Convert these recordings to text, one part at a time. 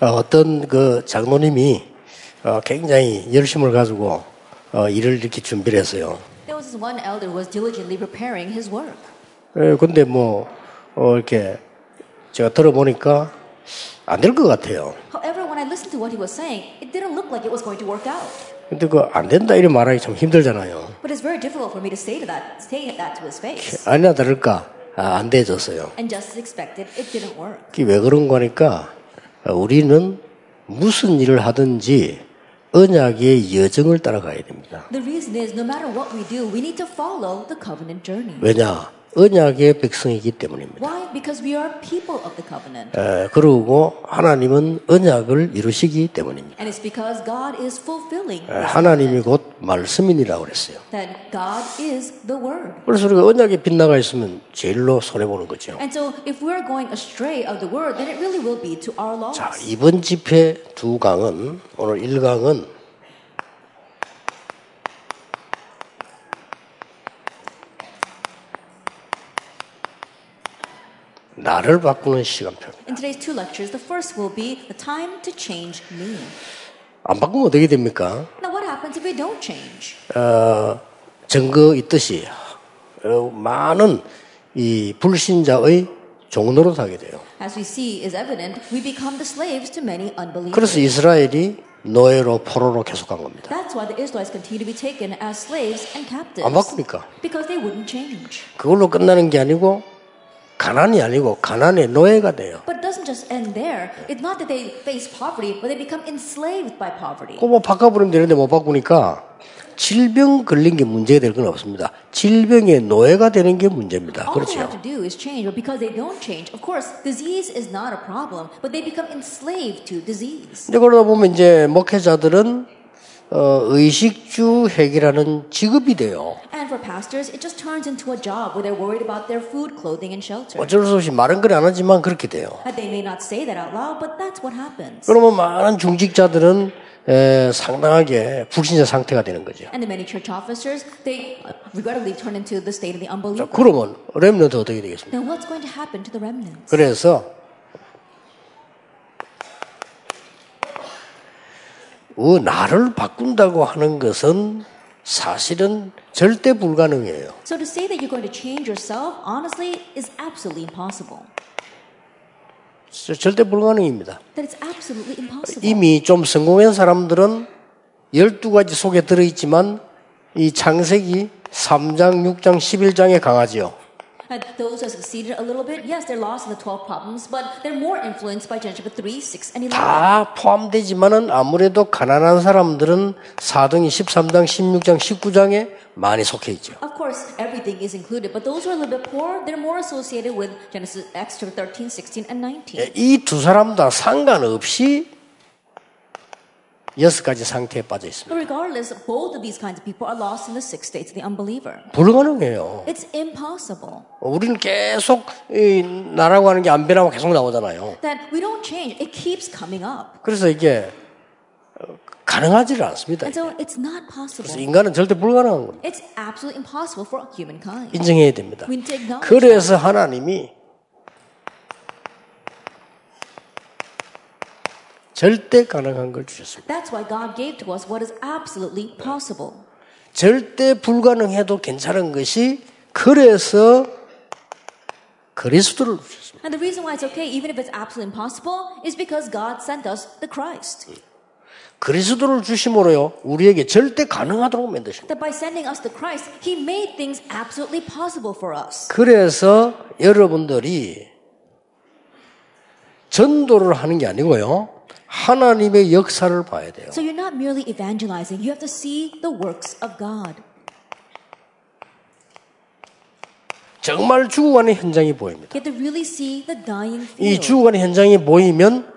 어, 어떤 그 장로님이 어, 굉장히 열심을 가지고 어, 일을 이렇게 준비를 했어요. There was this one elder was diligently preparing his work. 예, 근데 뭐 어, 이렇게 제가 들어보니까 안 될 것 같아요. However, when I listened to what he was saying, it didn't look like it was going to work out. 근데 그 안 된다 이런 말하기 참 힘들잖아요. But it's very difficult for me to say to that, say that to his face. 아니나 다를까 아, 안 돼졌어요. And just as expected, it didn't work. 그게 왜 그런 거니까 어, 우리는 무슨 일을 하든지 언약의 여정을 따라가야 됩니다. The reason is no matter what we do, we need to follow the covenant journey. 왜냐? 언약의 백성이기 때문입니다. Why? Because we are people of the covenant. 에, 그리고 하나님은 언약을 이루시기 때문입니다. And it's because God is fulfilling 에, 하나님이. 곧 말씀이라고 그랬어요. that God is the word. 그래서 우리가 언약에 빗나가 있으면 제일로 손해 보는 거죠. And so if we're going astray of the word, then it really will be to our loss. 자, 이번 집회 두 강은 오늘 1강은 나를 바꾸는 시간표입니다. In today's two lectures, the first will be the time to change me. 안 바꾸면 어떻게 됩니까? Now, what happens if we don't change? 어, 증거 있듯이 어, 많은 이 불신자의 종노릇 하게 돼요. As we see is evident, we become the slaves to many unbelievers. 그래서 이스라엘이 노예로 포로로 계속한 겁니다. That's why the Israelites continue to be taken as slaves and captives. 안 바꾸니까 Because they wouldn't change. 그걸로 끝나는 게 아니고 가난이 아니고 가난의 노예가 돼요. But doesn't just end there. It's not that they face poverty, but they become enslaved by poverty. 그거 뭐 바꿔버리면 되는데 못 바꾸니까 질병 걸린 게 문제가 될 건 없습니다. 질병의 노예가 되는 게 문제입니다. All they have 그렇죠? to do is change, but because they don't change, of course, disease is not a problem, but they become enslaved to disease. 근데 그러다 보면 이제 목회자들은 어, 의식주 핵이라는 직업이 돼요. And for pastors, it just turns into a job where they're worried about their food, clothing, and shelter. 어쩔 수 없이 말은 그래 안 하지만 그렇게 돼요. And they may not say that out loud, but that's what happens. 그러면 많은 중직자들은 에, 상당하게 불신자 상태가 되는 거죠. And the many church officers, they uh, regrettably turn into the state of the unbeliever. 그러면 렘넌트 어떻게 되겠습니까? Then what's going to happen to the remnants? 그래서 어, 나를 바꾼다고 하는 것은 사실은 절대 불가능해요. So to say that you're going to change yourself, honestly, is absolutely impossible. 저- 절대 불가능입니다. That it's absolutely impossible. 이미 좀 성공한 사람들은 12가지 속에 들어있지만 이 창세기 3장, 6장, 11장에 강하지요. And those who have succeeded a little bit, yes, they're lost in the 12 problems, but they're more influenced by Genesis chapter 3, 6, and 11. 다 포함되지만은 아무래도 가난한 사람들은 4등이 13장, 16장, 19장에 많이 속해 있죠. Of course, everything is included, but those who are a little bit poor, they're more associated with Genesis, Acts chapter 13, 16, and 19. 이 두 사람 다 상관없이 여섯 가지 상태에 빠져 있습니다. But regardless, both of these kinds of people are lost in the six states of the unbeliever. 불가능해요. It's impossible 우리는 계속 이 나라고 하는 게 안 변하고 계속 나오잖아요. that we don't change. It keeps coming up. 그래서 이게 어, 가능하지를 않습니다. And so it's not 그래서 possible. 인간은 절대 불가능한 겁니다. It's absolutely impossible for humankind. 인정해야 됩니다. We need to acknowledge 그래서 하나님이 절대 가능한 걸 주셨습니다. That's why God gave to us what is absolutely possible. 절대 불가능해도 괜찮은 것이 그래서 그리스도를 주셨습니다. And the reason why it's okay, even if it's absolutely impossible, is because God sent us the Christ. 그리스도를 주심으로요 우리에게 절대 가능하도록 만드십니다. That by sending us the Christ, He made things absolutely possible for us. 그래서 여러분들이 전도를 하는 게 아니고요 하나님의 역사를 봐야 돼요. So you're not merely evangelizing, you have to see the works of God. 정말 죽어가는 현장이 보입니다. You have to really see the dying 이. 죽어가는 현장이 보이면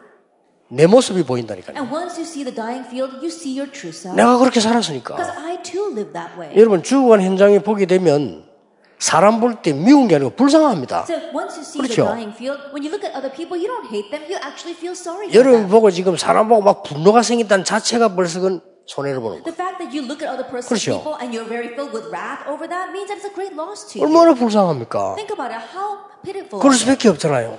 내 모습이 보인다니까요. And once you see the dying field, you see your true self. 내가 그렇게 살았으니까. I too live that way. 여러분 죽어가는 현장에 보게 되면 사람 볼 때 미운 게 아니고 불쌍합니다. 그렇죠. 여러분. 보고 지금 사람 보고 막 분노가 생긴다는 자체가 벌써 그건 손해를 보는 거예요. 그렇죠. 얼마나 불쌍합니까? 그럴 수밖에 없잖아요.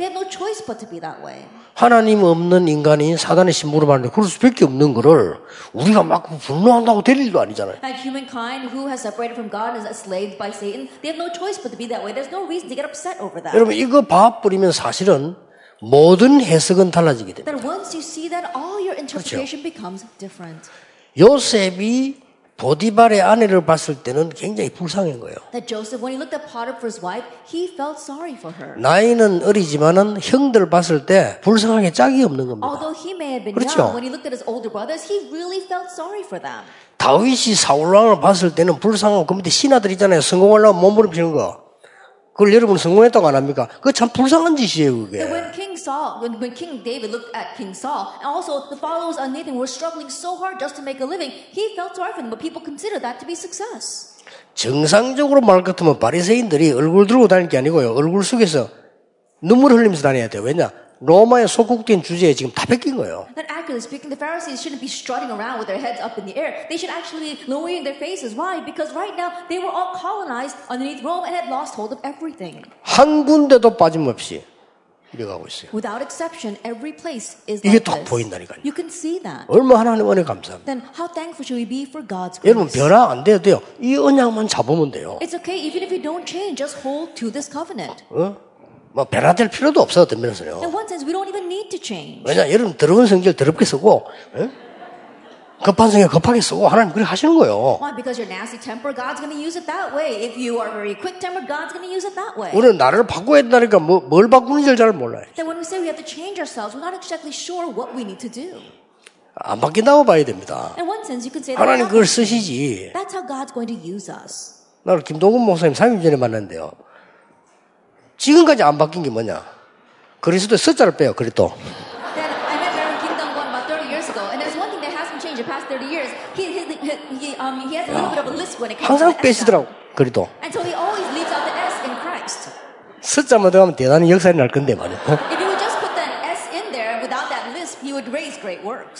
하나님 없는 인간이 사단의 신부로 받는데 그럴 수밖에 없는 거를 우리가 막 분노한다고 될 일도 아니잖아요. And humankind who has separated from God and is enslaved by Satan, they have no choice but to be that way. There's no reason to get upset over that. 여러분 이거 봐버리면 사실은 모든 해석은 달라지게 됩니다. Then once you see that, all your interpretation becomes different. 요셉이 보디발의 아내를 봤을 때는 굉장히 불쌍한 거예요. That Joseph, when he looked at Potiphar's wife, he felt sorry for her. 나이는 어리지만은 형들 봤을 때 불쌍하게 짝이 없는 겁니다. Although he may have been 그렇죠. young, when he looked at his older brothers, he really felt sorry for them. 다윗이 사울 왕을 봤을 때는 불쌍하고 그 밑에 신하들 있잖아요. 성공하려면 몸부림치는 거. 그걸 여러분 성공했다고 안 합니까? 그거 참 불쌍한 짓이에요, 그게. When King Saul, when, when King David looked at King Saul, and also the followers of Nathan were struggling so hard just to make a living, he felt sorry for them, but people consider that to be success. 정상적으로 말 같으면 바리새인들이 얼굴 들고 다닐 게 아니고요. 얼굴 속에서 눈물 흘리면서 다녀야 돼요. 왜냐? 로마의 속국된 주제에 지금 다 뺏긴 거예요. And accurately speaking, the Pharisees shouldn't be strutting around with their heads up in the air. They should actually be lowering their faces. Why? Because right now they were all colonized underneath Rome and had lost hold of everything. 한 군데도 빠짐없이 이래가고 있어요. Without exception, every place is 이게 like 딱. 보인다니까요. You can see that. 얼마 하나님 은혜 감사합니다. Then how thankful should we be for God's 여러분? 변화 안 돼도 돼요. 이 언약만 잡으면 돼요. It's okay even if you don't change. Just hold to this covenant. 어? 뭐 변화될 필요도 없어 어떤 면에서요. In one sense, we don't even need to change. 왜냐 여러분 더러운 성질 더럽게 쓰고 예? 급한 성질 급하게 쓰고 하나님 그렇게 하시는 거예요. Why? Because you're nasty temper, God's going to use it that way. If you are very quick tempered, God's going to use it that way. 우리는 나를 바꿔야 된다니까 뭐, 뭘 바꾸는지 잘 몰라요. Then when we say we have to change ourselves, we're not exactly sure what we need to do. 안 바뀐다고 봐야 됩니다. In one sense, you could say 하나님 그걸 쓰시지. that's how God's going to use us. 나를 김동근 목사님 3일 전에 만났는데요. 지금까지 안 바뀐 게 뭐냐? 그리스도의 숫자를 빼요. 그리스도. Then I met Reverend Kim Dong Kwon about 30 years ago, and there's one thing that hasn't changed the past 30 years. He, he, he, um, he has a little bit of a list when it comes to 항상. 빼시더라고. 그리스도. Christ. 숫자만 들어가면 대단히 역사에 날 건데 말이야.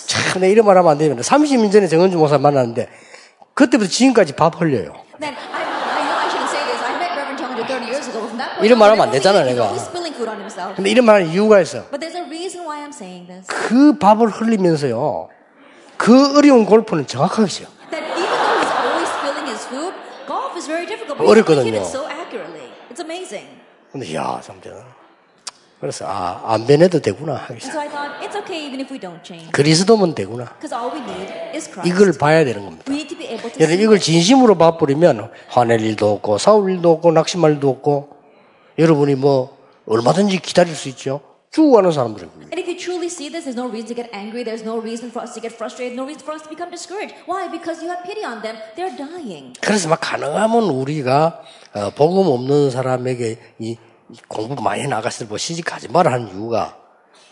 참, 내 이런 말 하면 안 되는데 30년 전에 정은주 목사 만났는데 그때부터 지금까지 밥 흘려요. Then I, I know I shouldn't say this. I met Reverend Chung 30 years ago. From that point 이런 on, 말 하면 안 되잖아, 내가. 근데 이런 말 하는 이유가 있어. 그 밥을 흘리면서요. 그 어려운 골프는 정확하게 쳐요. 어렵거든요. 근데 야, 참 대단. 그래서 아, 안 변해도 되구나 하겠어. so okay. 그리스도면 되구나. 이걸 봐야 되는 겁니다. 여러분 이걸 진심으로 봐버리면 화낼 일도 없고 싸울 일도 없고 낙심할 일도 없고 여러분이 뭐 얼마든지 기다릴 수 있죠. 죽어가는 사람들입니다. And if you truly see this, there's no reason to get angry. There's no reason for us to get frustrated. No reason for us to become discouraged. Why? Because you have pity on them. They're dying. 그래서 막 가능하면 우리가 어, 복음 없는 사람에게 이, 이 공부 많이 나갔을 때뭐 시집 가지 마라 하는 이유가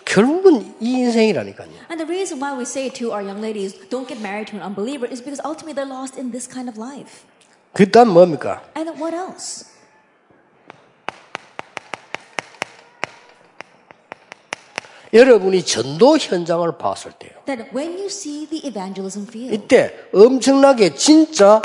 결국은 이 인생이라니까요. And the reason why we say to our young ladies, don't get married to an unbeliever, is because ultimately they're lost in this kind of life. 그 다음 뭡니까? And what else? 여러분이 전도 현장을 봤을 때요. That when you see the evangelism field, 이때 엄청나게 진짜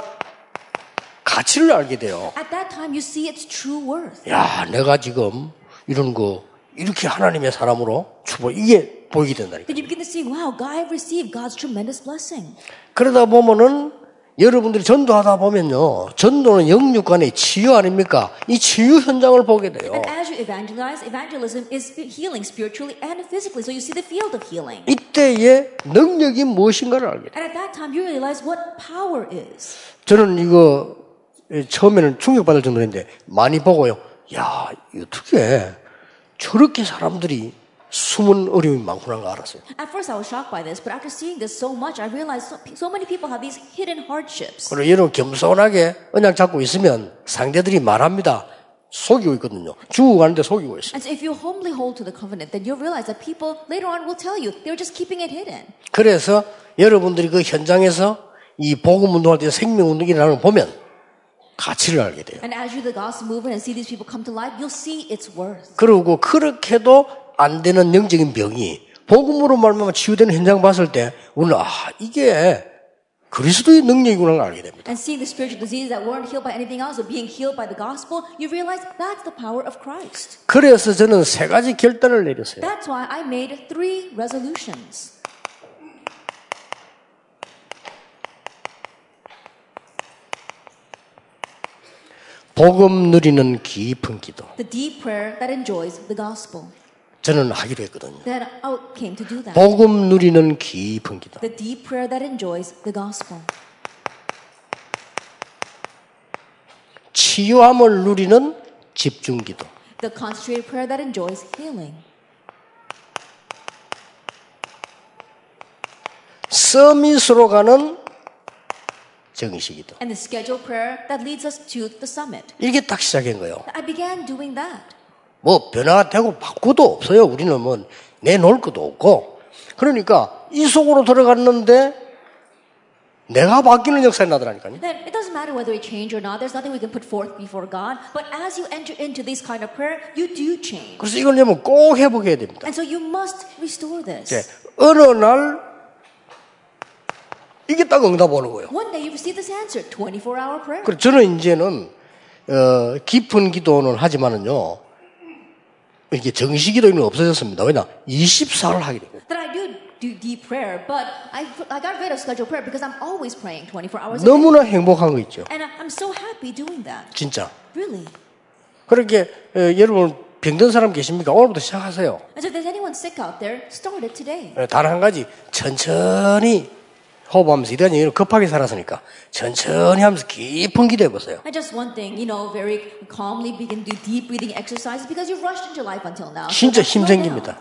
가치를 알게 돼요. at that time you see its true worth. 야, 내가 지금 이런 거 이렇게 하나님의 사람으로 주보 이게 보이게 된다니까. That you begin to see, wow, God, I've received God's tremendous blessing. 그러다 보면은 여러분들이 전도하다 보면요. 전도는 영육간의 치유 아닙니까? 이 치유 현장을 보게 돼요. And as you evangelize, evangelism is spi- healing spiritually and physically. So you see the field of healing. 이때의 능력이 무엇인가를 알게 돼요. And at that time, you realize what power is. 저는 이거 처음에는 충격받을 정도인데 많이 보고요. 야, 이 어떻게 저렇게 사람들이 숨은 어려움이 많구나 걸 알았어요. At first, I was shocked by this, but after seeing this so much, I realized so, so many people have these hidden hardships. 그리고 여러분 겸손하게 언약 잡고 있으면 상대들이 말합니다. 속이고 있거든요. 죽고 가는데 속이고 있어요. And so, if you humbly hold to the covenant, then you'll realize that people later on will tell you they were just keeping it hidden. 그래서 여러분들이 그 현장에서 이 복음 운동할 때 생명 운동이 일어나는 걸 보면 가치를 알게 돼요. And as you the gospel movement and see these people come to life, you'll see its worth. 그리고 그렇게도 안 되는 영적인 병이 복음으로 말하면 치유되는 현장 봤을 때 우리는 아 이게 그리스도의 능력이구나 를 알게 됩니다. And seeing the spiritual diseases that weren't healed by anything else or being healed by the gospel, you realize that's the power of Christ. 그래서 저는 세 가지 결단을 내렸어요. That's why I made three resolutions. 복음 누리는 깊은 기도. The deep prayer that enjoys the gospel. 저는 하기로 했거든요. That I came to do that. 복음 누리는 깊은 기도. The deep prayer that enjoys the gospel. 치유함을 누리는 집중 기도. The concentrated prayer that enjoys healing. 서밋으로 가는 정식 기도. And the scheduled prayer that leads us to the summit. 이게 딱 시작한 거예요. I began doing that. 뭐 변화가 되고 바꾸도 없어요. 우리는 뭐 내놓을 것도 없고. 그러니까 이 속으로 들어갔는데 내가 바뀌는 역사가 나더라니까요. Then it doesn't matter whether we change or not. There's nothing we can put forth before God. But as you enter into this kind of prayer, you do change. 그래서 이걸 려면 꼭 회복해야 됩니다. And so you must restore this. 이제 어느 날 이게 딱 응답 오는 거예요. One day you receive this answer, 24-hour prayer. 그래서 저는 이제는 어, 깊은 기도는 하지만은요. 이게 정식 기도는 없어졌습니다. 왜냐? 24를 하게 돼요. That I do do deep prayer, but I, I got rid of scheduled prayer because I'm always praying 24 hours a day. 너무나 행복한 거 있죠. And I'm so happy doing that. 진짜. Really. 그렇게 어, 여러분 병든 사람 계십니까? 오늘부터 시작하세요. And so if there's anyone sick out there, start it today. 어, 단한 가지 천천히 호흡하면서 이런 얘기를 급하게 살았으니까 천천히 하면서 깊은 기도해 보세요. And just one thing, you know, very calmly begin to do deep breathing exercises because you've rushed into life until now. 진짜 힘 생깁니다.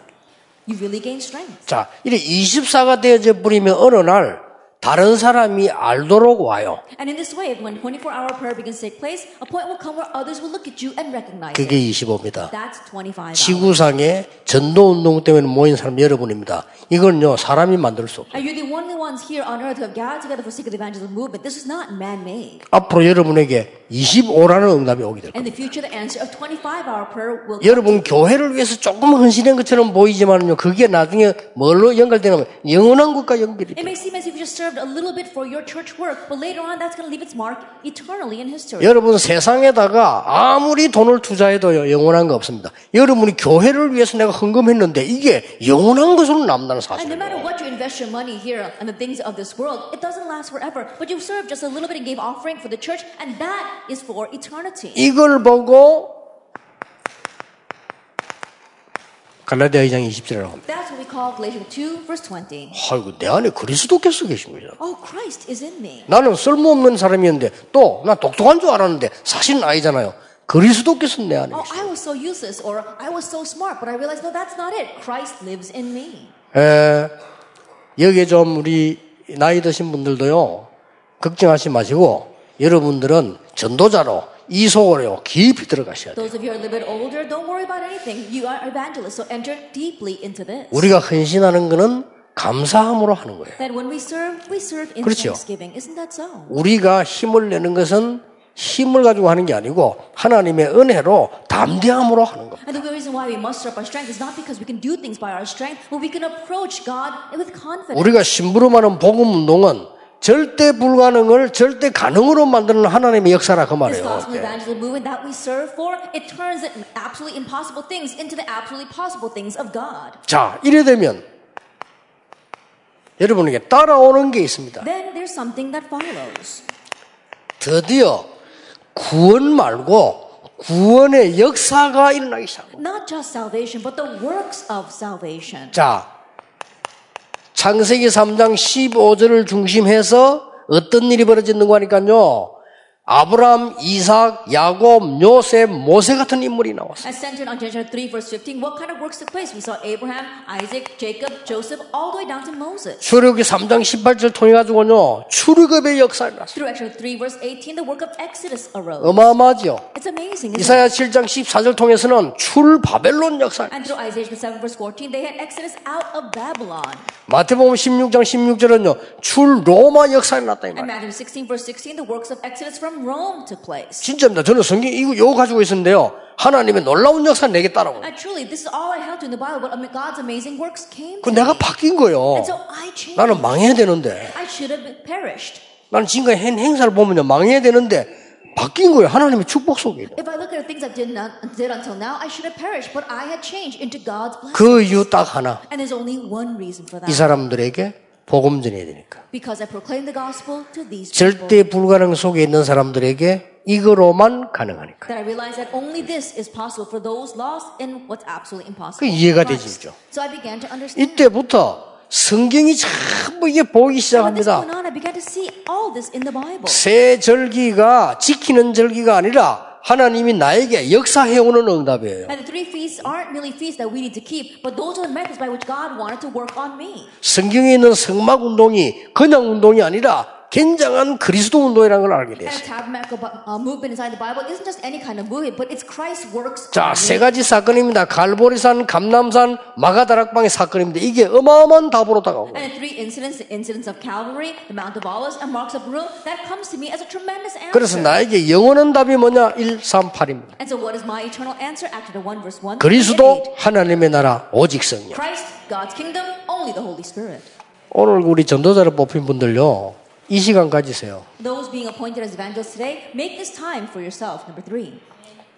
You really gain strength. 자, 이래 24가 되어져 버리면 어느 날 다른 사람이 알도록 와요. And in this way, when 24-hour prayer begins to take place, a point will come where others will look at you and recognize 그게 it. 25입니다. That's 25 hours. 지구상에 전도 운동 때문에 모인 사람 여러분입니다. 이건요 사람이 만들 수 없어요. And you're the only ones here on earth who have gathered together for sake of the evangelism movement. This is not man-made. 앞으로 여러분에게 25라는 응답이 오게 될 겁니다. the future, the answer of 25-hour prayer will 여러분 교회를 위해서 조금 헌신한 것처럼 보이지만요 그게 나중에 뭘로 연결되냐면 영원한 것과 연결이 돼요. may seem as if you just served a little bit for your church work, but later on, that's going to leave its mark eternally in history. 여러분 세상에다가 아무리 돈을 투자해도 영원한 거 없습니다. 여러분이 교회를 위해서 내가 헌금했는데 이게 영원한 것으로 남다는 And no 사실이에요. matter what you invest your money here on the things of this world, it doesn't last forever. But you served just a little bit and gave offering for the church, and that is for eternity. 이걸 보고 갈라디아 2장 20절이라고 합니다. That's what we call Galatians 2, verse 20. 아이고 내 안에 그리스도께서 계신 거죠. Oh, Christ is in me. 나는 쓸모없는 사람이었는데 또 나 똑똑한 줄 알았는데 사실은 아니잖아요. 그리스도께서 내 안에 Oh, 계신 I was so useless, or I was so smart, but I realized, no, that's not it. Christ lives in me. 에, 여기에 좀 우리 나이 드신 분들도요, 걱정하지 마시고, 여러분들은 전도자로 이 속으로 깊이 들어가셔야 돼요. Those of you who are a little bit older, don't worry about anything. You are evangelists, so enter deeply into this. 우리가 헌신하는 거는 감사함으로 하는 거예요. That when we serve, we serve in 그렇죠. thanksgiving. Isn't that so? 우리가 힘을 내는 것은 힘을 가지고 하는 게 아니고 하나님의 은혜로 담대함으로 하는 겁니다. And the reason why we muster up our strength is not because we can do things by our strength, but we can approach God with confidence. 우리가 심부름하는 복음 운동은 절대 불가능을 절대 가능으로 만드는 하나님의 역사라 그 말이에요. 자, 이래 되면 여러분에게 따라오는 게 있습니다. Then there's something that follows. 드디어 구원 말고 구원의 역사가 일어나기 시작합니다. Not just salvation, but the works of salvation. 자, 창세기 3장 15절을 중심해서 어떤 일이 벌어졌는가 하니까요. 아브라함, 이삭, 야곱, 요셉, 모세 같은 인물이 나왔어요. As centered on Genesis 3, verse 15, what kind of works took place? We saw Abraham, Isaac, Jacob, Joseph, all the way down to Moses. 출애굽기 3장 18절 통해 가지고요. 출애굽의 역사가 났어요. Through Exodus 3, verse 18, the work of Exodus arose. 어마어마하죠. It's amazing. 이사야 7장 14절 통해서는 출 바벨론 역사. And through Isaiah 7, verse 14, they had Exodus out of Babylon. 마태복음 16장 16절은요. 출 로마 역사가 났다 이 And 말이에요. Matthew 16, verse 16, the works of Exodus from in Rome took place. 진짜입니다. 저는 성경 이거 요거 가지고 있었는데요. 하나님의 놀라운 역사 내게 to came 그 to 내가. 바뀐 거예요. So. 나는 망해야 되는데. 나는 지금까지 한 행사를 보면요. 망해야 되는데 바뀐 거예요. 하나님의 축복 속에. 그 이유 딱 하나. 이. 사람들에게 복음 전해야 되니까. Because I proclaim the gospel to these people. 절대 불가능 속에 있는 사람들에게 이거로만 가능하니까. That I realized that only this is possible for those lost in what's absolutely impossible. 그 이해가. 되죠. So I began to understand. 이때부터 성경이 전부 이게 this 시작합니다. 새 절기가 지키는 절기가 아니라 하나님이 나에게 역사해 오는 응답이에요. And the three feasts aren't merely feasts that we need to keep, but those are the methods by which God wanted to work on me. 성경에 있는 성막 운동이 그냥 운동이 아니라 굉장한 그리스도 운동이라는 걸 알게 됐어요. the tabernacle uh, movement inside the Bible isn't just any kind of movement, but it's Christ's works. 자, 세. 가지 사건입니다. 갈보리산, 감남산, 마가다락방의 사건입니다. 이게 어마어마한 답으로 다가오고. And the three incidents, the incidents of Calvary, the Mount of Olives, and Marks of Rome, that comes to me as a tremendous 그래서 answer. 나에게 영원한 답이 뭐냐? 1, 3, 8입니다. And so what is my eternal answer? Acts 1 verse 1. 그리스도 8. 하나님의 나라 오직 성령. Christ, God's kingdom, only the Holy Spirit. 오늘 우리 전도자로 뽑힌 분들요. 이 시간 가지세요. Those being appointed as evangelists today, make this time for yourself. Number three,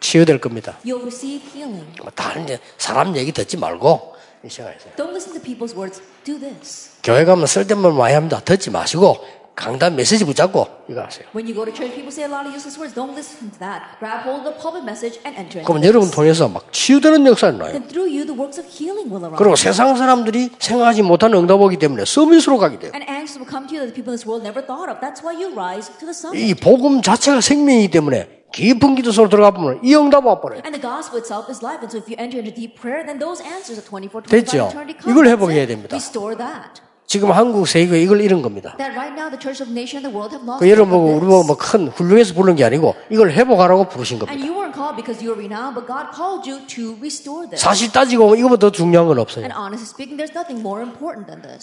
치유될 겁니다. you'll receive healing. 뭐 다른 사람 얘기 듣지 말고 이 시간에서 Don't listen to people's words. Do this. 교회 가면 쓸데없는 많이 합니다. 듣지 마시고 강단 메시지 붙잡고 이거 하세요. When you go to church, people say a lot of useless words. Don't listen to that. Grab hold of the pulpit message and enter 그러면 여러분. 통해서 막 치유되는 역사가 나요. Then through you, the works of healing will arise. 그리고 세상 사람들이 생각하지 못하는 응답 오기 때문에 서비스로 가게 돼요. And answers will come to you that the people in this world never thought of. That's why you rise to the summit. 이 복음 자체가 생명이기 때문에 깊은 기도 속으로 들어가 보면 이 응답 와 버려요. And the gospel itself is life. And so if you enter into deep prayer, then those answers of 24, 25 됐죠? eternity come. 이걸 That's 회복해야. 됩니다. Restore that. 지금 한국 세계가 이걸 잃은 겁니다. 그 여러분 보고 우리. 보고 뭐큰 훌륭해서 부른 게 아니고 이걸 회복하라고 부르신 겁니다. 사실 따지고 보면 이거보다 더 중요한 건 없어요.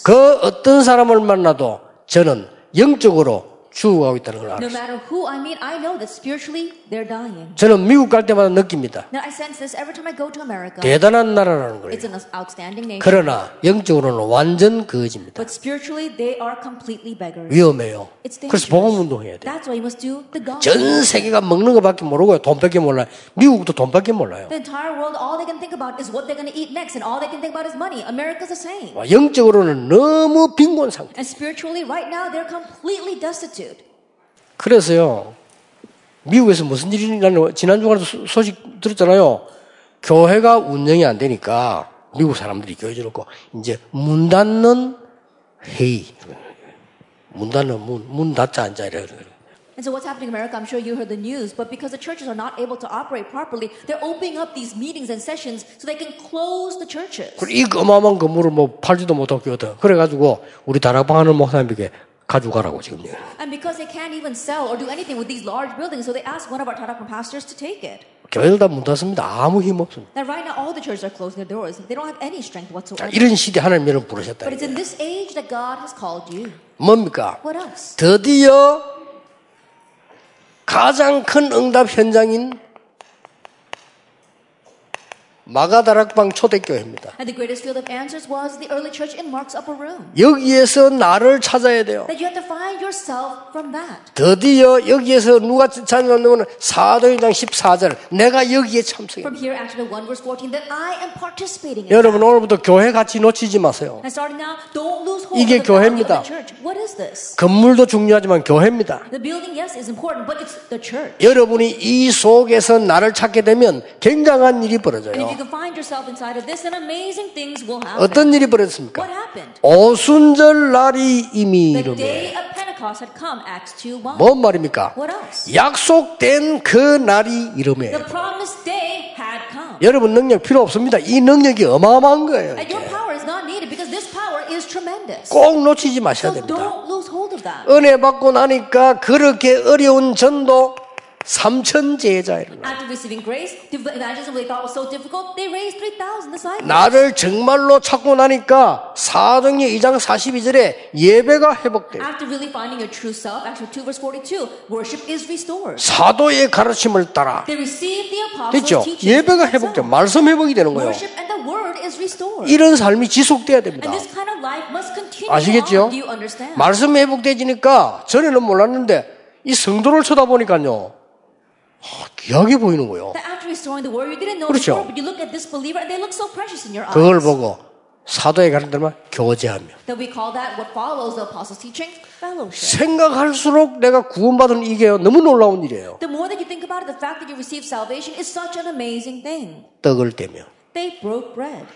그 어떤 사람을 만나도 저는 영적으로 죽어가고 있다는 걸 No 알아요. matter who I meet, I know that spiritually they're dying. 저는 미국 갈 때마다 느낍니다. Now I sense this every time I go to America. 대단한 나라라는 It's 거예요. an outstanding nation. 그러나 영적으로는 완전 거짓입니다. But spiritually, they are completely beggars. 위험해요. 그래서. 복음 운동해야 돼요. That's why you must do the gospel. 전 세계가 먹는 것밖에 모르고요. 돈밖에 몰라요. 미국도 돈밖에 몰라요. The entire world, all they can think about is what they're going to eat next, and all they can think about is money. America's the same. 와, 영적으로는 너무 빈곤 상태. And spiritually, right now, they're completely destitute. 그래서요. 미국에서 무슨 일이 일어나는 지난 주간에 소- 소식 들었잖아요. 교회가 운영이 안 되니까 미국 사람들이 교회 들었고 이제 문 닫는 회의. 문 닫는 문, 문 닫자 앉아 이래. And so what's happening in America, I'm sure you heard the news, but because the churches are not able to operate properly, they're opening up these meetings and sessions so they can close the churches. 그리고 이 어마어마한 건물을 뭐 팔지도 못하고 교회 그래 가지고 우리 다락방 하는 목사님에게 가져가라고 지금. And because they can't even sell or do anything with these large buildings, so they ask one of our Tarakman pastors to take it. 교회들 다문 닫습니다. 아무 힘 없습니다. Now, right now, all the churches are closing their doors. They don't have any strength 자, whatsoever. 이런 시대 하나님 여러분 부르셨다. But it's in this age that God has called you. 뭡니까? What else? 드디어 가장 큰 응답 현장인 마가다락방 초대교회입니다. And the greatest field of answers was the early church in Mark's upper room. 여기에서 나를 찾아야 돼요. That you have to find yourself from that. 드디어 여기에서 누가 찾아오는 사도행장 14절 내가 여기에 참석해. From here, Acts 1 verse 14, that I am participating in 여러분. 오늘부터 교회 같이 놓치지 마세요. And starting now, don't lose hold 이게 of the 교회입니다. the church. What is this? 건물도 중요하지만 교회입니다. The building, yes, is important, but it's the church. 여러분이 이 속에서 나를 찾게 되면 굉장한 일이 벌어져요. Can find yourself inside of this, then amazing things will happen. 어떤 일이 벌어졌습니까? What happened? 오순절 날이 이미 The 이르매 day of Pentecost had come, Acts 2 1. 뭔 말입니까? What else? 약속된 그 날이 이르매 The promised day had come. 여러분 능력 필요 없습니다. 이 능력이 어마어마한 거예요. And your 이제. power is not needed because this power is tremendous. 꼭 놓치지 마셔야 So 됩니다. don't lose hold of that. 은혜 받고 나니까 그렇게 어려운 전도 3천 제자를 After receiving grace, the evangelism they thought was so difficult, they raised 3,000 disciples. 나를 정말로 찾고 나니까 사도행전 2장 42절에 예배가 회복돼요. After really finding your true self, Acts 2 verse 42, worship is restored. 사도의 가르침을 따라 됐죠? 예배가 회복돼 말씀 회복이 되는 거예요. 이런 삶이 지속돼야 됩니다. 아시겠죠? 말씀 회복돼지니까 전에는 몰랐는데 이 성도를 쳐다보니까요. 아, 귀하게 보이는 know 그렇죠. 그걸 보고 사도의 가르침을 교제하며. 생각할수록 내가 구원받은 이게 너무 놀라운 일이에요. 떡을 떼며.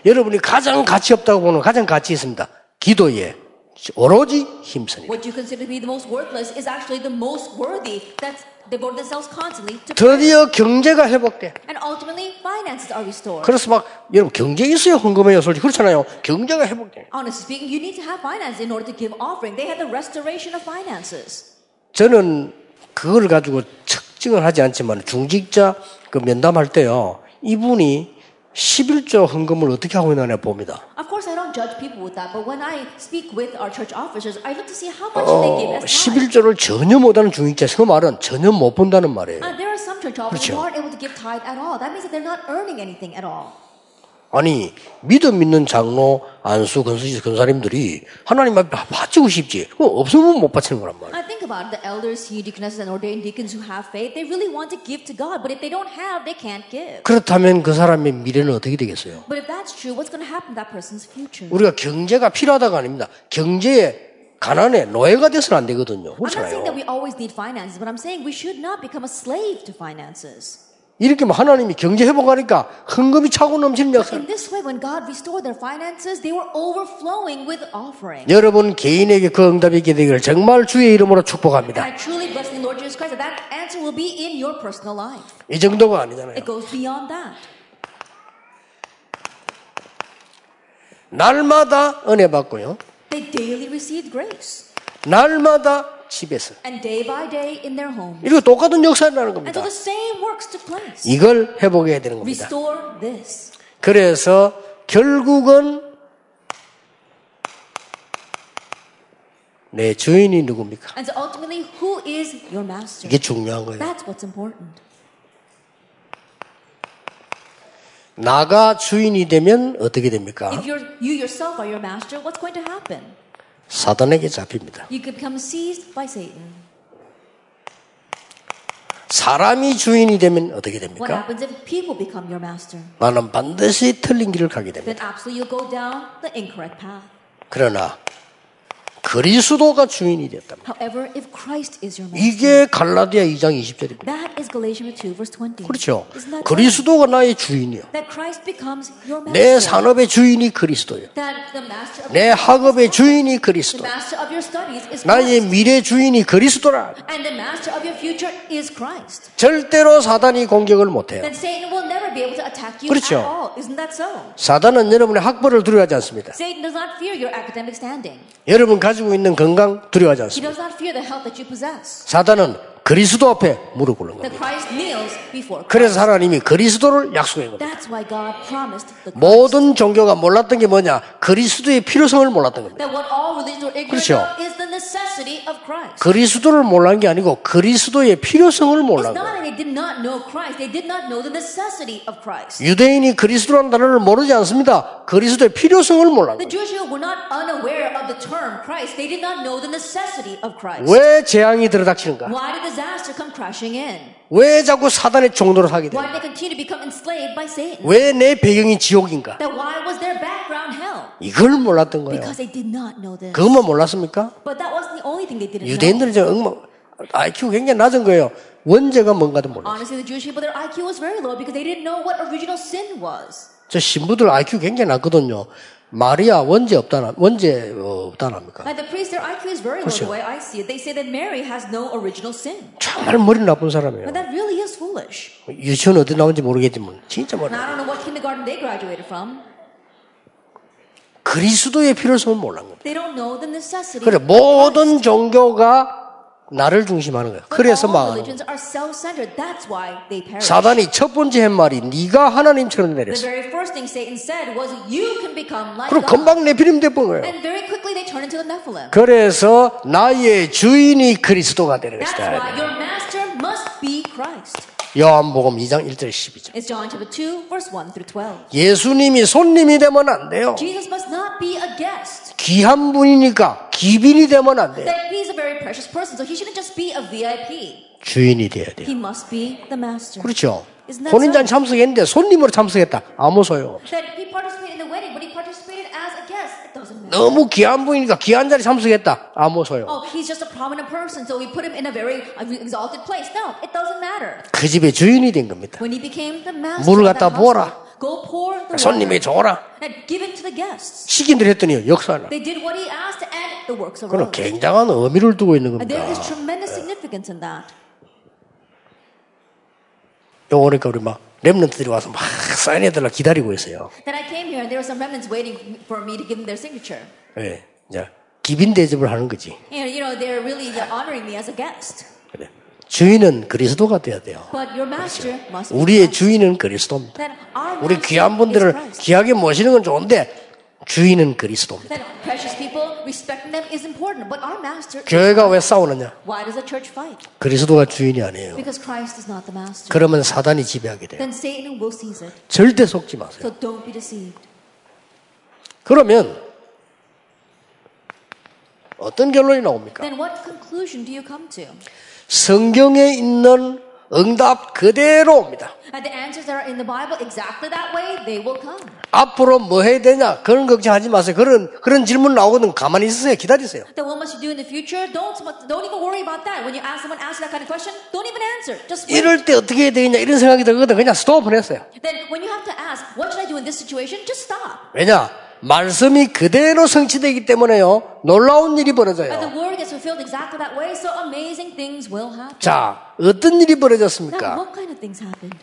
여러분이 가장 가치 없다고 보는 가장 가치 있습니다. 기도에 오로지 힘쓰니까. What you consider to be the most worthless is actually the most worthy. That's 드디어 경제가 회복돼. And ultimately, finances are restored. 그래서 막 여러분 경제 있어야 헌금해요. 솔직히 그렇잖아요. 경제가 회복돼. Honestly speaking, you need to have finances in order to give offering. They had the restoration of finances. 저는 그걸 가지고 측정을 하지 않지만 중직자 그 면담할 때요. 이분이 11조 헌금을 어떻게 하고 있나 봅니다. Of course, I don't judge people with that, but when I speak with our church officers, I look to see how much they give 어, as tithe. 11조를 전혀 못하는 중직자, 그 말은 전혀 못 본다는 말이에요. Uh, there are some church officers 그렇죠. who aren't able to give tithe at all. That means that they're not earning anything at all. 아니 믿음 있는 장로, 안수, 건수지, 건사님들이 하나님 앞에 바치고 싶지. 없으면 못 바치는 거란 말이에요. About it, the elders, deaconesses, and ordained deacons who have faith. They really want to give to God, but if they don't have, they can't give. 그렇다면 그 사람의 미래는 어떻게 되겠어요? But if that's true, what's going to happen to that person's future? 우리가 경제가 필요하다가 아닙니다. 경제에 가난에 노예가 돼서는 안 되거든요. I'm not saying that 그렇잖아요. we always need finances, but I'm saying we should not become a slave to finances. 이렇게 뭐 하나님이 경제 회복하니까 헌금이 차고 넘치는 역사. In this way, when God restored their finances, they were overflowing with offering. 여러분 개인에게 그 응답이 있게 되기를 정말 주의 이름으로 축복합니다. I truly bless the Lord Jesus Christ that that answer will be in your personal life. 이 정도가 아니잖아요. It goes beyond that. 날마다 은혜 받고요. They daily received grace. 날마다 집에서. And day by day in their home. 이거 똑같은 역사라는 And 겁니다. so the same works took place. 이걸 회복해야 되는 겁니다. Restore this. 그래서 결국은 내 주인이 누굽니까? And so ultimately, who is your master? 이게 중요한 거예요. That's what's important. 나가 주인이 되면 어떻게 됩니까? If you're, you yourself are your master, what's going to happen? 사단에게 잡힙니다. You could become seized by Satan. 사람이 주인이 되면 어떻게 What 됩니까? happens if people become your master? 나는 반드시 틀린 길을 가게 됩니다. absolutely you'll go down the incorrect path. 그러나 그리스도가 주인이 됐다. However, if Christ is your master, 이게 갈라디아 2장 20절입니다. that is Galatians 2 verse 20. 그렇죠. 그리스도가 나의 주인이요. That Christ becomes your 내 master. 산업의 주인이 그리스도요. That the master of 내 your 학업의 주인이 그리스도. master of your studies is 나의. 미래 주인이 그리스도라. And the master of your future is Christ. 절대로 사단이 공격을 못해요. Then Satan will never be able to attack you 그렇죠. at all. Isn't that so? 사단은 여러분의 학벌을 두려워하지 않습니다. Satan does not fear your academic standing. 여러분 가 지고 있는 건강 두려워하지 He 않습니다. does not fear the health that you possess. 사단은 그리스도 앞에 무릎 꿇는 겁니다. Christ kneels before Christ. 그래서 하나님이 그리스도를 약속한 겁니다. That's why God promised the Christ. 모든 종교가 몰랐던 게 뭐냐? 그리스도의 필요성을 몰랐던 겁니다. 그렇죠. of is the necessity of Christ. 그리스도를 몰란 게 아니고 그리스도의 필요성을 몰란 거예요. 유대인이 그리스도라는 단어를 모르지 않습니다. 그리스도의 필요성을 몰란 거예요. Jewish people were not unaware of the term Christ. They did not know the necessity of Christ. 왜 재앙이 들어닥치는가? 왜 자꾸 사단의 종로를 하게 Why 돼요? did they continue to become enslaved by Satan? 왜내 배경이 지옥인가? That why was their background hell? 이걸 몰랐던 거예요. Because they did not know this. 그것만 몰랐습니까? But that wasn't the only thing they didn't know. 유대인들은 저 엉망, IQ 굉장히 낮은 거예요. 원죄가 뭔가도 몰라요. Honestly, the Jewish people, their IQ was very low because they didn't know what original sin was. 저 신부들 IQ 굉장히 낮거든요. 마리아 원죄 없다나, 원죄 어, 없다랍니까? Like the priests, their IQ is very low 그렇죠. the way I see it. They say that Mary has no original sin. 정말 머리 나쁜 사람이에요. But that really is foolish. 유치원 어디 나온지 모르겠지만 진짜 머리 And I 나빠. don't know what kindergarten they graduated from. 그리스도의 필요성을 몰란 겁니다. They don't know the necessity. 그래 모든 종교가 나를 중심하는 거예요. 그래서 망하는 거예요. 사단이 첫 번째 한 말이 네가 하나님처럼 내렸어. very first thing Satan said was, "You can become like 그럼 God." 금방 내피림 돼본 거예요. 그래서 나의 주인이 그리스도가 되는 것이다. 요한복음 2장 1절 12절. It's John chapter 2, verse 1 through 12. 예수님이 손님이 되면 안 돼요. Jesus must not be a guest. 귀한 분이니까 기빈이 되면 안 돼요. That he's a very precious person, so he shouldn't just be a VIP. 주인이 돼야 돼요. He must be the master. 그렇죠. 혼인잔? 참석했는데 손님으로 참석했다. 아무 소용 너무 귀한 분이니까 귀한 자리 참석했다. 아무 소용. Oh, he's just a prominent person, so we put him in a very uh, exalted place. No, it doesn't matter. 그 집의 주인이 된 겁니다. When he became the master 물을 of 갖다 부어라. go pour the 손님이 water 줘라. and give it to the guests. 시킨 대로 했더니 역사나. They did what he asked, and the works 그는 arose. 굉장한 의미를 두고 있는 And there is 겁니다. tremendous significance in that. 요 그러니까 우리 막 랩런트들이 와서 막 사인해달라 기다리고 있어요. Then I came here, and there were some remnants waiting for me to give them their signature. 예, 이제 기빈 대접을 하는 거지. And you know, they're really honoring me as a guest. 그래. 주인은 그리스도가 돼야 돼요. But your master must be 우리의. 주인은 그리스도입니다. 우리 귀한 분들을. 귀하게 모시는 건 좋은데 주인은 그리스도입니다. Then precious people, respecting them is important. But our master, is 교회가 왜 싸우느냐? why does the church fight? 그리스도가 주인이 아니에요. Because Christ is not the master. 그러면 사단이 지배하게 돼요. Then Satan will seize it. 절대 속지 마세요. So don't be deceived. 그러면 어떤 결론이 나옵니까? Then what conclusion do you come to? 성경에 있는 응답 그대로 옵니다. And the answers that are in the Bible exactly that way, they will come. 앞으로 뭐 해야 되냐? 그런 걱정하지 마세요. 그런 그런 질문 나오거든 가만히 있으세요. 기다리세요. Then what must you do in the future? Don't don't even worry about that. When you ask someone you that kind of question, don't even answer. Just wait. 이럴 때 어떻게 해야 되겠냐 이런 생각이 들거든. 그냥 스톱을 했어요. Then when you have to ask, what should I do in this situation? Just stop. 왜냐? 말씀이 그대로 성취되기 때문에요. 놀라운 일이 벌어져요. Fulfilled exactly that way, so amazing things will happen. 자, 어떤 일이 Now, 벌어졌습니까? what kind of things happened?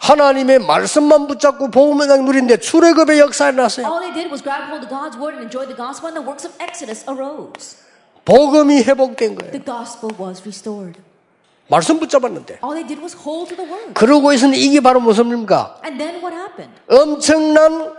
하나님의 말씀만 붙잡고 복음을 누리는데 출애굽의 역사가 일어났어요. All they did was grab hold of God's word and enjoy the gospel, and the works of Exodus arose. 복음이 회복된 거예요. The gospel was restored. 말씀 붙잡았는데. All they did was hold to the word. 그러고 있으니 이게 바로 무슨 일입니까? And then what happened? 엄청난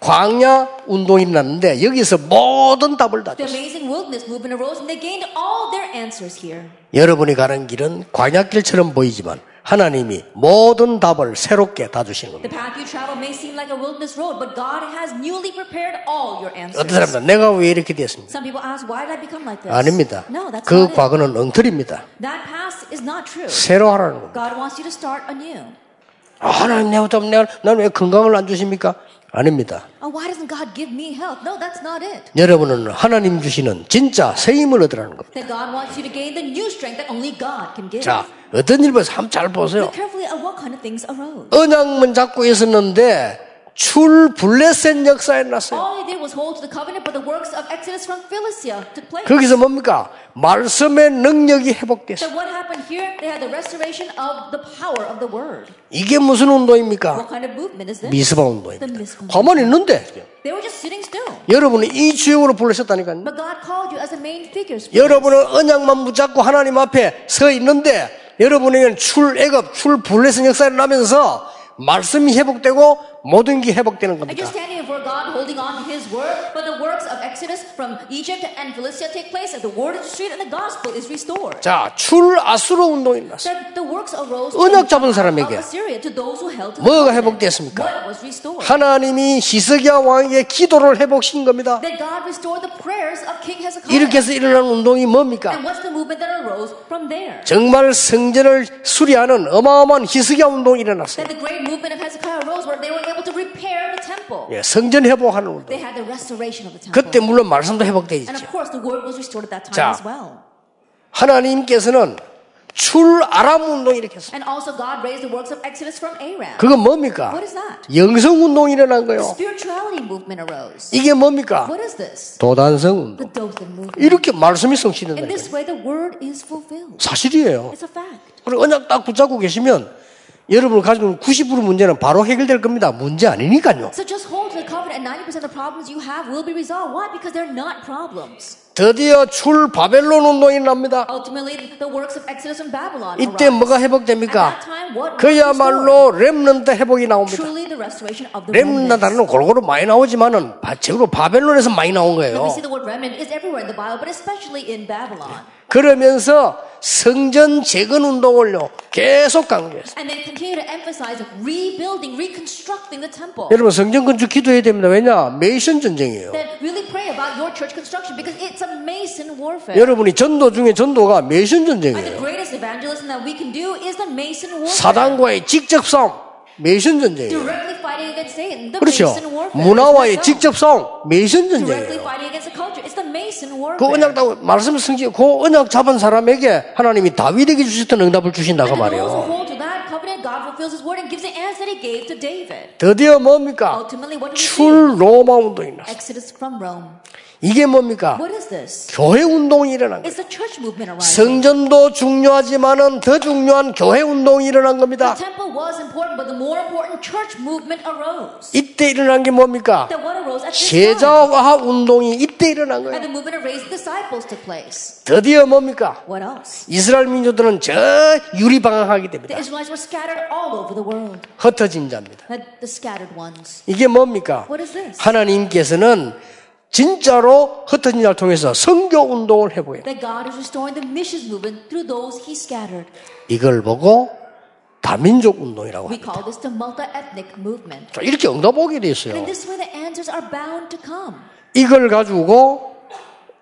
광야 운동이 일어났는데 여기서 모든 답을 다 The 줬어요. amazing wilderness movement arose, and they gained all their answers here. 여러분이 가는 길은 광야길처럼 보이지만 하나님이 모든 답을 새롭게 다 주시는 The 겁니다. path you travel may seem like a wilderness road, but God has newly prepared all your answers. 어떤 사람들 내가 왜 이렇게 됐습니까? Some people ask, why did I become like this? 아닙니다. No, 그. 과거는 엉터리입니다. That past is not true. 새로 하라는 겁니다. God wants you to start anew. 아, 하나님 내가 좀 내가 난왜 건강을 안 주십니까? 아닙니다. Oh, why doesn't God give me health? No, that's not it. 여러분은 하나님 주시는 진짜 새 힘을 얻으라는 겁니다. That God wants you to gain the new strength that only God can give. 자, 어떤 일 벌써 한번 잘 보세요. Look carefully at what kind of things arose. 언약만 잡고 있었는데 출 블레셋 역사에 났어요. All they did was hold to the covenant, but the works of Exodus from Philistia took place. 거기서 뭡니까? 말씀의 능력이 회복됐어요. So what happened here? They had the restoration of the power of the word. 이게 무슨 운동입니까? What kind of movement is this? 미스바 운동입니다. 가만히 있는데 They were just sitting still. 여러분이 이 주역으로 부르셨다니까요. But God called you as the main figures. for 여러분은 언약만 붙잡고 하나님 앞에 서 있는데 여러분에게는 출애굽, 출블레셋 역사를 나면서 말씀이 회복되고 모든 게 회복되는 겁니다. From Egypt and Philistia take place, and the word is restored, and the gospel is restored. 자, 출아수로 운동이. That the works arose 언약 잡은 사람에게 Assyria to those who held to the 뭐가. 회복됐습니까? What was restored? 하나님이 히스기야 왕에게 기도를 회복시킨 겁니다. That God restored the prayers of King Hezekiah. 이렇게 해서 일어난 운동이 뭡니까? And what's the movement that arose from there? 정말 성전을 수리하는 어마어마한 히스기야 운동이 일어났어요. That the great movement of Hezekiah arose where they were able to repair. 예, 성전 회복하는 운동. They had the restoration of the temple. 그때 물론 말씀도 회복되어 있죠. of course, the word was restored at that time 자. as well. 하나님께서는 출 아람 운동 이렇게 했어요. And also, God raised the works of Exodus from Aram. 그건 뭡니까? What is that? 영성 운동이 일어난 The 거예요. spirituality movement arose. 이게 뭡니까? What is this? 도단성 운동. The Dothan movement. 이렇게 말씀이 In 성취된다는 this 거예요. way, the word is fulfilled. 사실이에요. It's a fact. 그리고 언약 딱 붙잡고 계시면 여러분을 가지고 90% 문제는 바로 해결될 겁니다. 문제 아니니까요. So just hold to the covenant, and 90% of the problems you have will be resolved. Why? Because they're not problems. 드디어 출 바벨론 운동이 납니다. Ultimately, the works of Exodus from Babylon. 이때. 뭐가 회복됩니까? that time, what was restored? 그야말로 렘넌트 회복이 나옵니다. Truly the restoration of the 렘넌트 remnants. 단어는 골고루 많이 나오지만은 제로 바벨론에서 많이 나온 거예요. 그러면서 성전 재건 운동을요 계속 강조했어요. 여러분 성전 건축 기도해야 됩니다. 왜냐? 메이션 전쟁이에요. Really. 여러분이 전도 중에 전도가 the 전쟁이에요. 사단과의 직접 싸움, 메이션 전쟁이에요. 그렇죠. 문화와의 Isn't that so? 직접 싸움, 메이션 Directly 전쟁이에요. 그 언약 다 말씀 성지, 그 언약 잡은 사람에게 하나님이 다윗에게 주셨던 응답을 주신다고 말이에요. 드디어 뭡니까? Ultimately, what do we see? 출 로마 운동이 났어요. 이게 뭡니까? What is this? 교회 운동이 일어난 거예요. It's the church movement arising. 성전도 중요하지만은 더 중요한 교회 운동이 일어난 겁니다. The temple was important, but the more important church movement arose. 이때 일어난 게 뭡니까? 제자화 운동이 이때 일어난 And 거예요. the movement of raising disciples took place. 드디어 뭡니까? 이스라엘 민족들은 저 유리 방황하게 The 됩니다. 흩어진 자입니다. 이게 뭡니까? What is this? 하나님께서는 진짜로 흩어진 자를 통해서 선교 운동을 해보여요. That God is restoring the missions movement through those He scattered. 이걸 보고 다민족 운동이라고 We 합니다. call this the multi-ethnic movement. 자, 이렇게 응답 오게 돼 And 있어요. in this way, the answers are bound to come. 이걸 가지고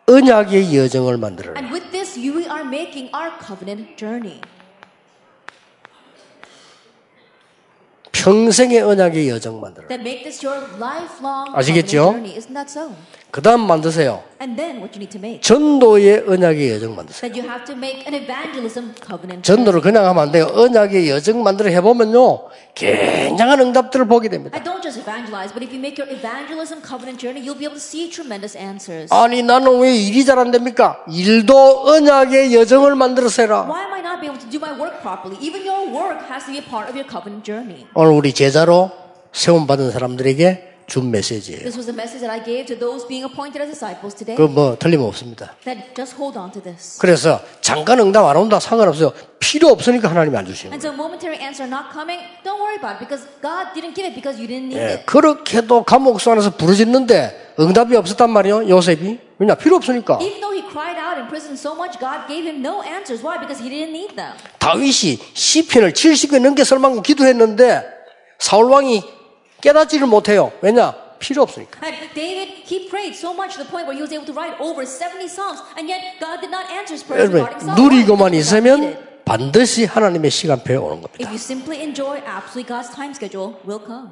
언약의 여정을 만들어요. And with this, you are making our covenant journey. 평생의 언약의 여정 lifelong 아시겠죠? 그 다음 만드세요. And then what you need to make? 전도의 언약의 여정 만드세요. That you have to make an evangelism covenant journey. 전도를 그냥 하면 안 돼요. 언약의 여정 만들어 해보면요. 굉장한 응답들을 보게 됩니다. Journey. 아니 나는 왜 일이 잘 안 됩니까? 일도 언약의 여정을 journey. 오늘 우리 제자로 세움받은 사람들에게 준 메시지예요. This was the message that I gave to those being appointed as disciples today. 그뭐 틀림없습니다. That just hold on to this. 그래서 잠깐 응답 안 온다 상관없어요. 필요 없으니까 하나님이 안 주시는 And 거예요. so momentary answer not coming, don't worry about it because God didn't give it because you didn't need 예, it. 그렇게도 감옥소 안에서 부르짖는데 응답이 없었단 말이에요. 요셉이. 왜냐? 필요 없으니까. Even though he cried out in prison so much, God gave him no answers. Why? Because he didn't need them. 다윗이 시편을 70개 넘게 설만고 기도했는데 사울 왕이 깨닫지를 못해요. 왜냐? 필요 없으니까. David, he prayed so much to the point where he was able to write over 70 songs, and yet God did not answer his prayers regarding. Why? 누리고만 있으면. 반드시 하나님의 시간표에 오는 겁니다. If you simply enjoy absolutely God's time schedule, will come.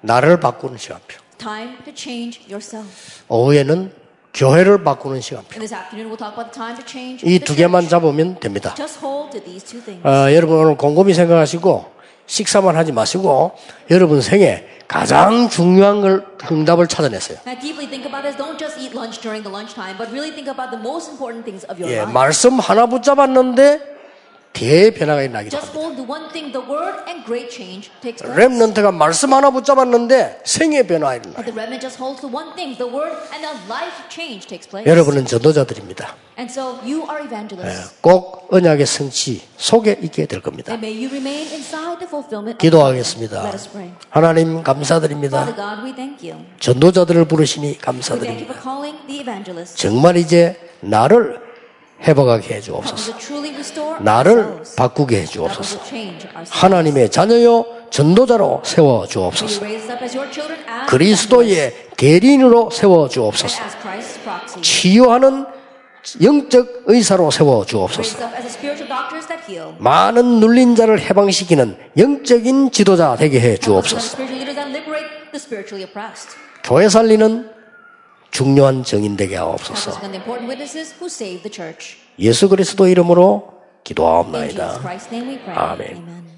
나를 바꾸는 시간표. Time to change yourself. 오후에는 교회를 바꾸는 시간표. And this afternoon, we'll talk about the time to change. 이두 개만. 잡으면 됩니다. Just hold to these two things. 어, 여러분 오늘 곰곰이 생각하시고 식사만 하지 마시고 여러분 생에 가장 중요한 걸 응답을 찾아냈어요. 예. 말씀 하나 붙잡았는데 대변화가 일어나기도 Just 합니다. hold to one thing, the word, and great change takes place. 렘넌트가 말씀 하나 붙잡았는데 생의 변화 일어나요. But the remnant just holds to one thing, the word, and a life change takes place. 여러분은 전도자들입니다. And so you are evangelists. 꼭 언약의 성취 속에 있게 될 겁니다. And may you remain inside the fulfillment of 기도하겠습니다. 하나님 감사드립니다. God. 전도자들을 부르시니 감사드립니다. 정말 이제 나를 회복하게 해주옵소서. 나를. 바꾸게 해주옵소서. 하나님의 자녀요 전도자로 세워 주옵소서. 그리스도의 대리인으로 세워 주옵소서. 치유하는 영적 의사로 세워 주옵소서. 많은 눌린 자를 해방시키는 영적인 지도자 되게 해 주옵소서. 교회 살리는 중요한 정인 되게 Help us 하옵소서. 예수 그리스도 이름으로 기도하옵나이다. 아멘.